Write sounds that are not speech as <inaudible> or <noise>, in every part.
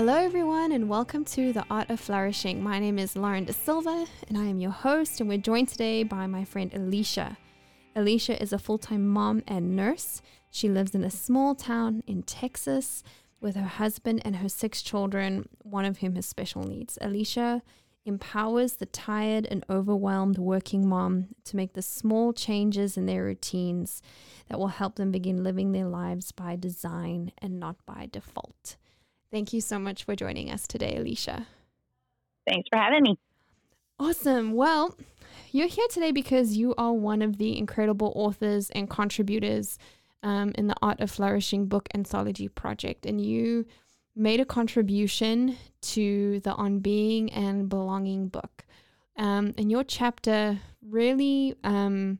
Hello everyone, and welcome to the Art of Flourishing. My name is Lauren De Silva, and I am your host. And we're joined today by my friend Alicia. Alicia is a full time mom and nurse. She lives in a small town in Texas with her husband and her six children, one of whom has special needs. Alicia empowers the tired and overwhelmed working mom to make the small changes in their routines that will help them begin living their lives by design and not by default. Thank you so much for joining us today, Alicia. Thanks for having me. Awesome. Well, you're here today because you are one of the incredible authors and contributors um, in the Art of Flourishing book anthology project, and you made a contribution to the On Being and Belonging book. Um, and your chapter really, um,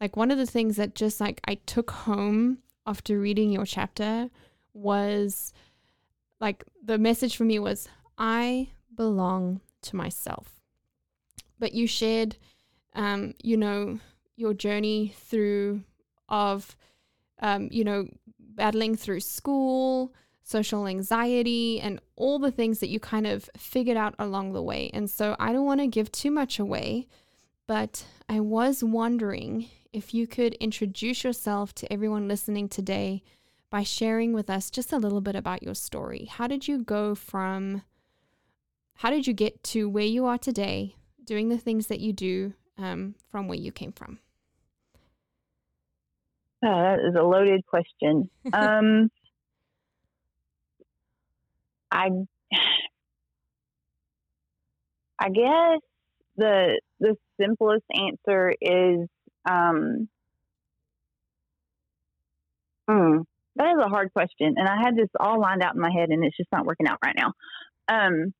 like one of the things that just like I took home after reading your chapter was like the message for me was I belong to myself. But you shared, um, you know, your journey through of, um, you know, battling through school, social anxiety, and all the things that you kind of figured out along the way. And so I don't want to give too much away, but I was wondering if you could introduce yourself to everyone listening today by sharing with us just a little bit about your story. How did you go from, how did you get to where you are today, doing the things that you do um, from where you came from? Oh, that is a loaded question. <laughs> um, I, I guess the the simplest answer is um, hmm, that is a hard question, and I had this all lined out in my head, and it's just not working out right now. Um,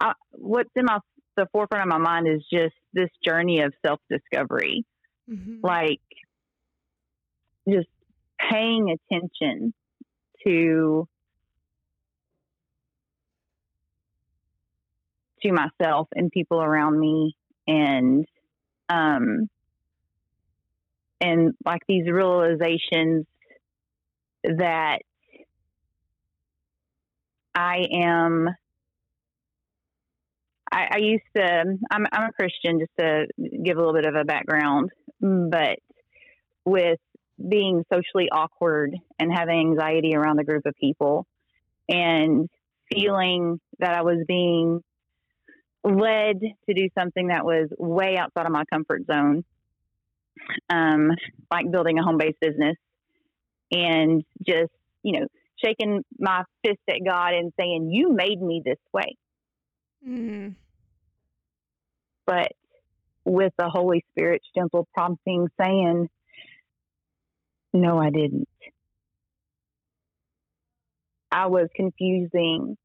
I, what's in my the forefront of my mind is just this journey of self discovery, mm-hmm. like just paying attention to to myself and people around me and um and like these realizations that I am. I, I used to. I'm, I'm a Christian, just to give a little bit of a background, but with being socially awkward and having anxiety around a group of people, and feeling that I was being led to do something that was way outside of my comfort zone um, like building a home based business and just, you know, shaking my fist at God and saying, You made me this way. Mm. But with the Holy Spirit's gentle prompting saying, No, I didn't. I was confusing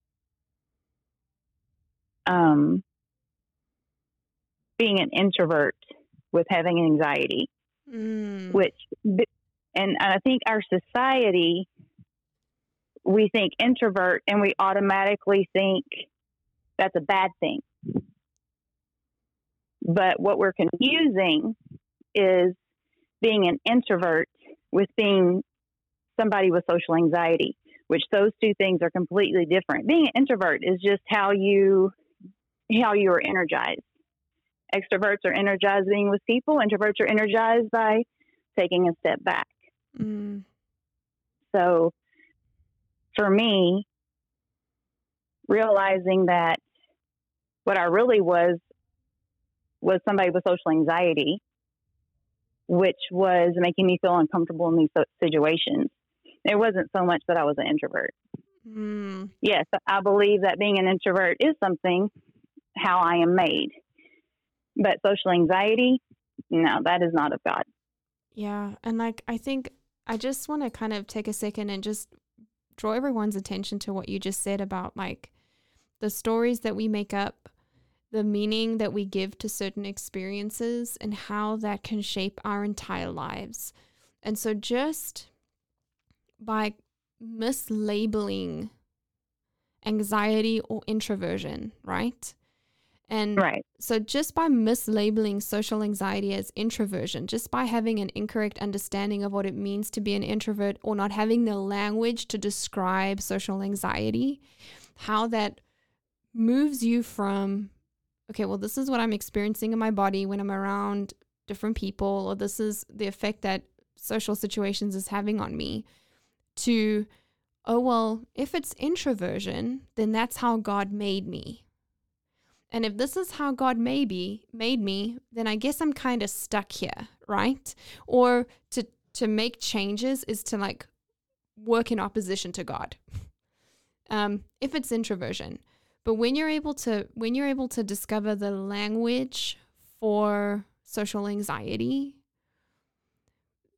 um, being an introvert with having anxiety, mm. which, and I think our society, we think introvert and we automatically think that's a bad thing. But what we're confusing is being an introvert with being somebody with social anxiety, which those two things are completely different. Being an introvert is just how you how you are energized. Extroverts are energized being with people. Introverts are energized by taking a step back. Mm. So for me, realizing that what I really was was somebody with social anxiety, which was making me feel uncomfortable in these situations. It wasn't so much that I was an introvert. Mm. Yes, I believe that being an introvert is something how I am made. But social anxiety, no, that is not of God. Yeah. And like, I think I just want to kind of take a second and just draw everyone's attention to what you just said about like the stories that we make up, the meaning that we give to certain experiences, and how that can shape our entire lives. And so, just by mislabeling anxiety or introversion, right? And Right. so, just by mislabeling social anxiety as introversion, just by having an incorrect understanding of what it means to be an introvert or not having the language to describe social anxiety, how that moves you from, okay, well, this is what I'm experiencing in my body when I'm around different people, or this is the effect that social situations is having on me, to, oh, well, if it's introversion, then that's how God made me. And if this is how God maybe made me, then I guess I'm kind of stuck here, right? Or to to make changes is to like work in opposition to God. <laughs> Um, if it's introversion, but when you're able to when you're able to discover the language for social anxiety,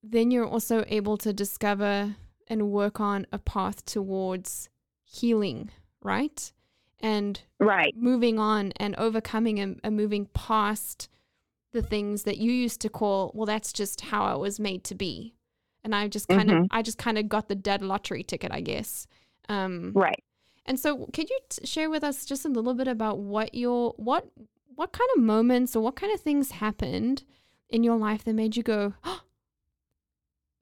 then you're also able to discover and work on a path towards healing, right? And Right. moving on and overcoming and, and moving past the things that you used to call well that's just how i was made to be and i just kind of Mhm. i just kind of got the dead lottery ticket i guess um Right. and so could you t- share with us just a little bit about what your what what kind of moments or what kind of things happened in your life that made you go oh,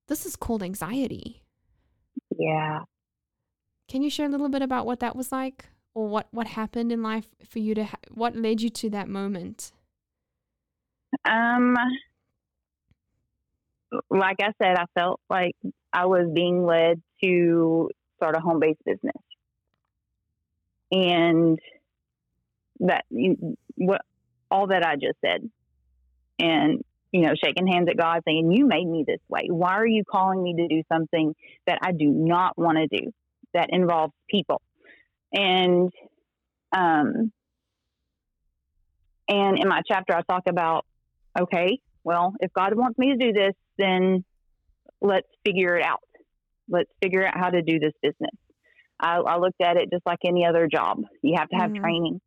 this is called anxiety Yeah. can you share a little bit about what that was like or what what happened in life for you to ha- what led you to that moment Um, like I said, I felt like I was being led to start a home based business. And that, what, all that I just said. And, you know, shaking hands at God saying, You made me this way. Why are you calling me to do something that I do not want to do that involves people? And, um, and in my chapter, I talk about okay, well, if God wants me to do this, then let's figure it out. Let's figure out how to do this business. I, I looked at it just like any other job. You have to have Mhm. training.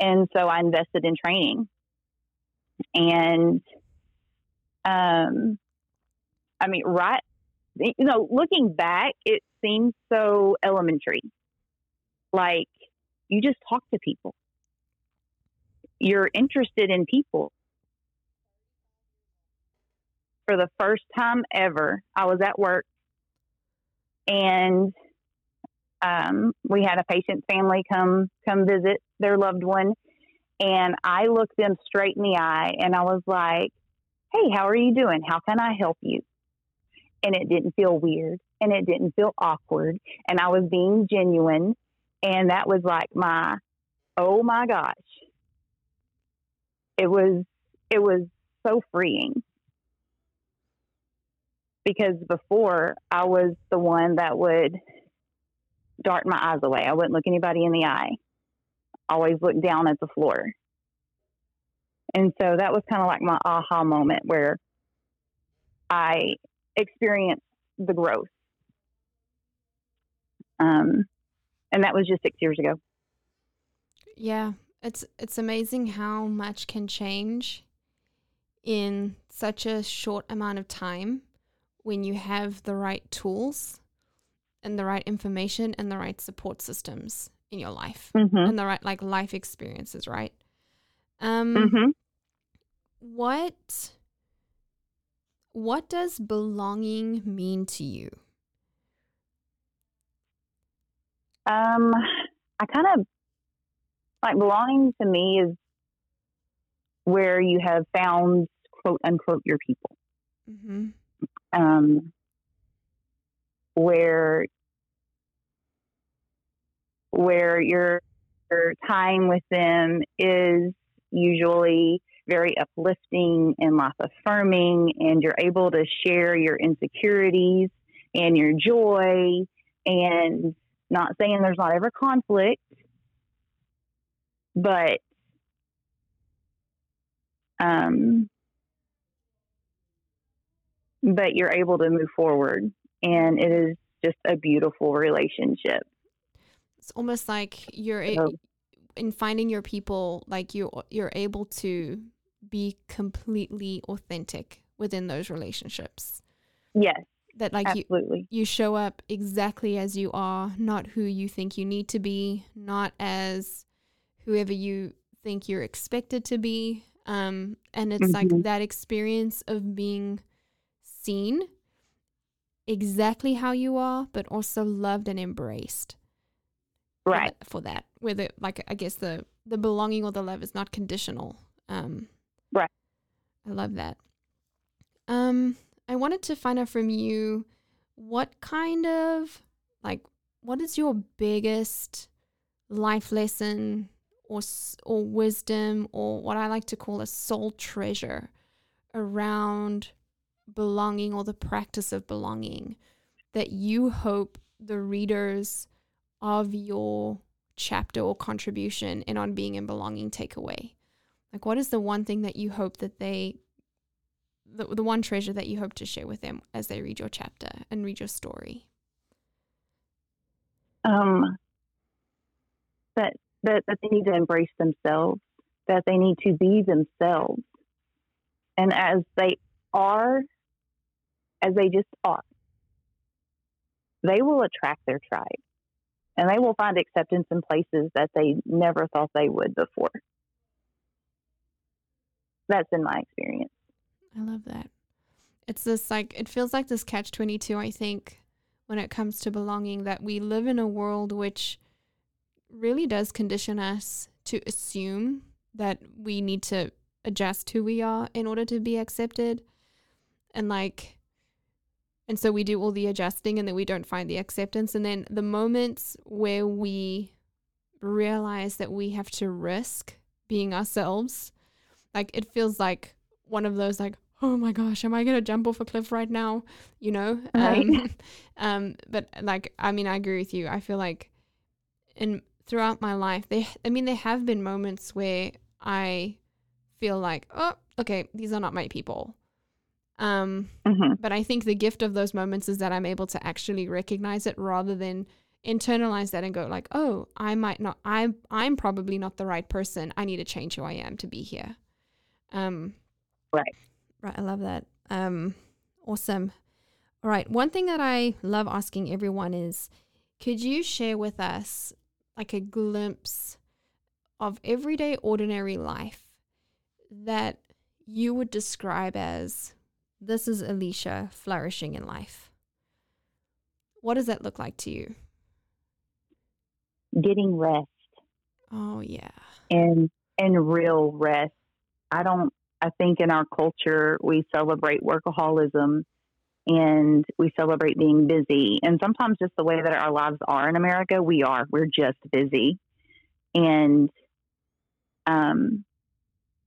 And so I invested in training. And, um, I mean, right, you know, looking back, it seems so elementary. Like you just talk to people. You're interested in people for the first time ever, I was at work and um, we had a patient family come come visit their loved one, and I looked them straight in the eye and I was like, "Hey, how are you doing? How can I help you?" And it didn't feel weird and it didn't feel awkward, and I was being genuine, and that was like my, oh my gosh, it was it was so freeing because before I was the one that would dart my eyes away. I wouldn't look anybody in the eye. Always look down at the floor. And so that was kind of like my aha moment where I experienced the growth. Um, and that was just six years ago. Yeah, it's it's amazing how much can change in such a short amount of time when you have the right tools and the right information and the right support systems in your life Mm-hmm. and the right like life experiences, right? Um Mm-hmm. what what does belonging mean to you? Um, I kind of like belonging to me is where you have found quote unquote your people. Mhm. Um, where where your, your time with them is usually very uplifting and life affirming, and you're able to share your insecurities and your joy, and not saying there's not ever conflict, but um, but you're able to move forward, and it is just a beautiful relationship. It's almost like you're So- in finding your people, like you you're able to be completely authentic within those relationships. Yes, That like you absolutely. you show up exactly as you are, not who you think you need to be, not as whoever you think you're expected to be. Um, and it's like Mhm. that experience of being seen exactly how you are, but also loved and embraced. Right. For that, whether like I guess the the belonging or the love is not conditional. Um, Right. I love that. Um, I wanted to find out from you what kind of like what is your biggest life lesson or or wisdom or what I like to call a soul treasure around belonging or the practice of belonging that you hope the readers of your chapter or contribution in on being and belonging take away? Like what is the one thing that you hope that they the, the one treasure that you hope to share with them as they read your chapter and read your story Um, that, that, that they need to embrace themselves, that they need to be themselves. And as they are, as they just are, they will attract their tribe and they will find acceptance in places that they never thought they would before. That's in my experience. I love that. It's this like it feels like this catch 22 I think when it comes to belonging that we live in a world which really does condition us to assume that we need to adjust who we are in order to be accepted and like and so we do all the adjusting and then we don't find the acceptance and then the moments where we realize that we have to risk being ourselves like it feels like one of those like oh my gosh am i going to jump off a cliff right now you know Right. um, <laughs> um but like i mean i agree with you i feel like in throughout my life they i mean there have been moments where i feel like oh okay these are not my people um hmm but I think the gift of those moments is that I'm able to actually recognize it rather than internalize that and go like, "Oh, I might not I'm I'm probably not the right person. I need to change who I am to be here." Um Right. Right, I love that. Um awesome. All right, one thing that I love asking everyone is could you share with us like a glimpse of everyday ordinary life that you would describe as this is Alicia flourishing in life. What does that look like to you? Getting rest Oh, yeah. and and real rest. I don't. I think in our culture we celebrate workaholism and we celebrate being busy. And sometimes just the way that our lives are in America, we are. We're just busy. And um,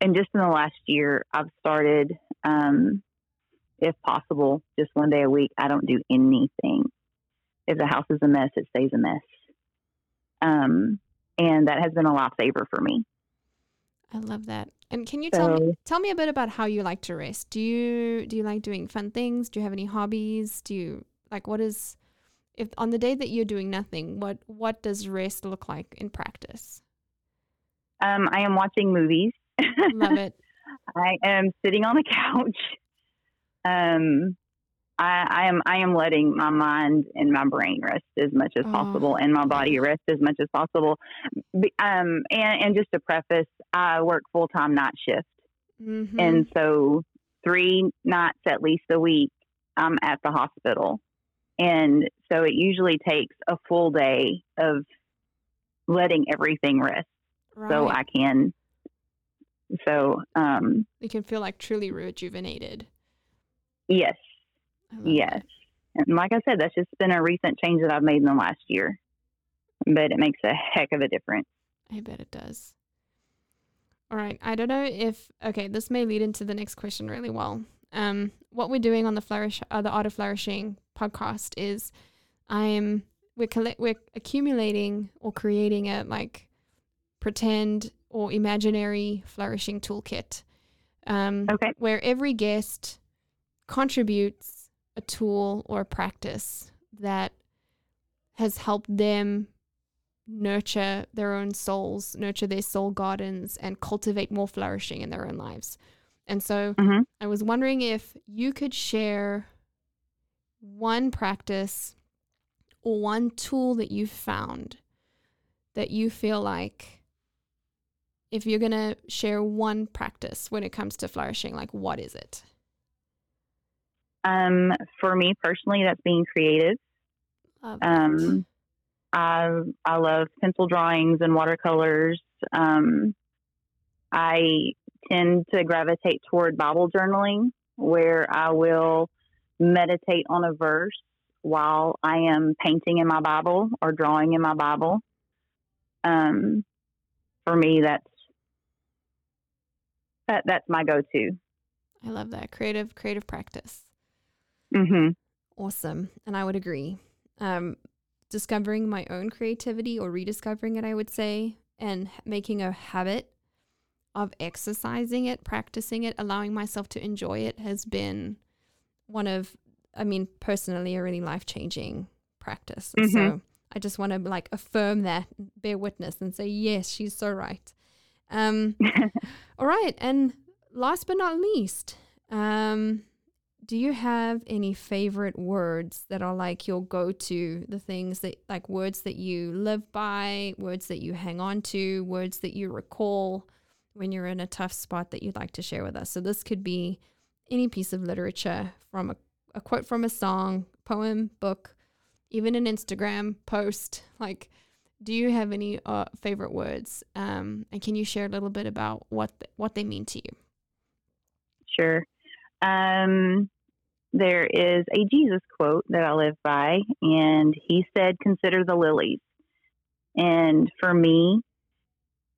and just in the last year, I've started, um, if possible, just one day a week. I don't do anything. If the house is a mess, it stays a mess. Um, and that has been a lifesaver for me. I love that. And can you tell me tell me a bit about how you like to rest? Do you do you like doing fun things? Do you have any hobbies? Do you like what is if on the day that you're doing nothing, what what does rest look like in practice? Um, I am watching movies. Love it. <laughs> I am sitting on the couch. Um, I, I am I am letting my mind and my brain rest as much as Oh. possible, and my body rest as much as possible. Um, and, and just to preface, I work full time night shift, Mhm. and so three nights at least a week, I'm at the hospital, and so it usually takes a full day of letting everything rest, so. I can. So um, you can feel like truly rejuvenated. yes, Yes. that. And like I said, that's just been a recent change that I've made in the last year. But it makes a heck of a difference. I bet it does. All right. I don't know if okay, this may lead into the next question really well. Um, what we're doing on the flourish, uh, the art of flourishing podcast is, I'm we're collect we're accumulating or creating a like pretend or imaginary flourishing toolkit. Um, Okay. where every guest contributes a tool or a practice that has helped them nurture their own souls, nurture their soul gardens, and cultivate more flourishing in their own lives. And so Mhm. I was wondering if you could share one practice or one tool that you've found that you feel like if you're going to share one practice when it comes to flourishing, like what is it? Um, for me personally, that's being creative. Love Um, I I love pencil drawings and watercolors. Um, I tend to gravitate toward Bible journaling, where I will meditate on a verse while I am painting in my Bible or drawing in my Bible. Um, for me, that's that that's my go-to. I love that creative creative practice. Hmm Awesome, and I would agree. Um, discovering my own creativity or rediscovering it, I would say, and making a habit of exercising it, practicing it, allowing myself to enjoy it has been one of, I mean, personally, a really life changing practice. And So. I just want to like affirm that, bear witness, and say, yes, she's so right. Um, <laughs> all right. And last but not least, um, do you have any favorite words that are like your go to, the things that, like words that you live by, words that you hang on to, words that you recall when you're in a tough spot that you'd like to share with us? So this could be any piece of literature from a, a quote from a song, poem, book, even an Instagram post. <laughs> Like, do you have any uh, favorite words? Um, and can you share a little bit about what what they mean to you? Sure. Um, there is a Jesus quote that I live by, and he said, Consider the lilies. And for me,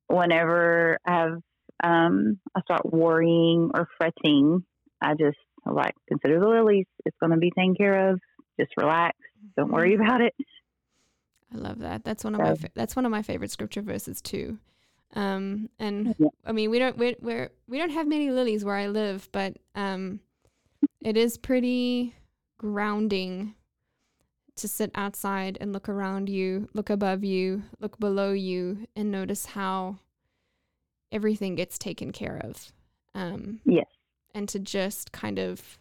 whenever I have, um, I start worrying or fretting, I just like, Consider the lilies. It's going to be taken care of. Just relax. Don't worry about it. I love that. That's one of my fa- that's one of my favorite scripture verses too. Um, and Yeah. I mean, we don't we we're, we don't have many lilies where I live, but um, it is pretty grounding to sit outside and look around you, look above you, look below you, and notice how everything gets taken care of. Um, Yes. and to just kind of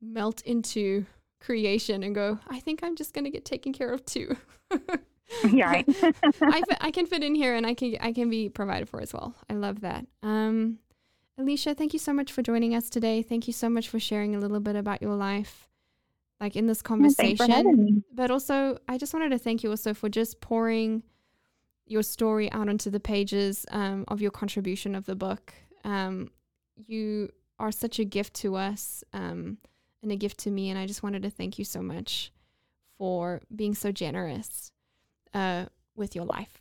melt into creation and go, I think I'm just going to get taken care of too. <laughs> Yeah, <laughs> right. I, I can fit in here and I can I can be provided for as well. I love that. Um, Alicia, thank you so much for joining us today. Thank you so much for sharing a little bit about your life, like in this Yeah, Thanks for conversation. but also, I just wanted to thank you also for just pouring your story out onto the pages um, of your contribution of the book. Um, you are such a gift to us um, and a gift to me, and I just wanted to thank you so much for being so generous uh, with your life.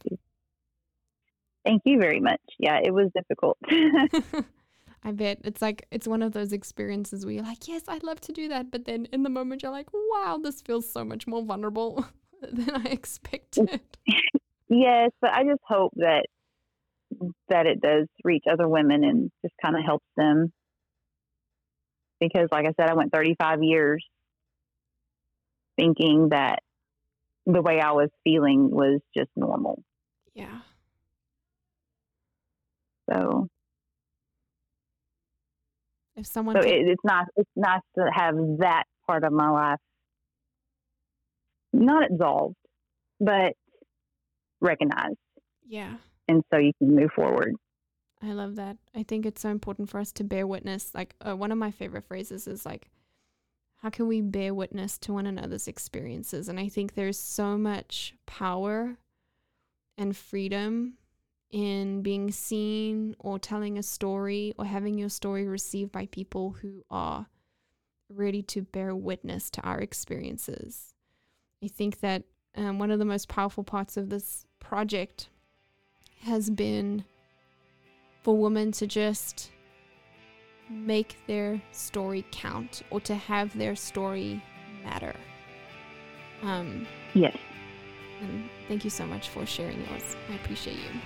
Thank you very much. Yeah, it was difficult. <laughs> <laughs> I bet it's like it's one of those experiences where you're like, yes, I'd love to do that, but then in the moment you're like, wow, this feels so much more vulnerable <laughs> than I expected. <laughs> Yes, but I just hope that that it does reach other women and just kind of helps them. Because, like I said, I went 35 years thinking that the way I was feeling was just normal. Yeah. So, If someone so it, it's nice. It's nice to have that part of my life not absolved, but recognized, yeah. and so you can move forward. I love that. I think it's so important for us to bear witness. Like uh, one of my favorite phrases is like, how can we bear witness to one another's experiences? And I think there's so much power and freedom in being seen or telling a story or having your story received by people who are ready to bear witness to our experiences. I think that um, one of the most powerful parts of this project has been for women to just make their story count or to have their story matter. Um, Yes. and thank you so much for sharing yours. I appreciate you.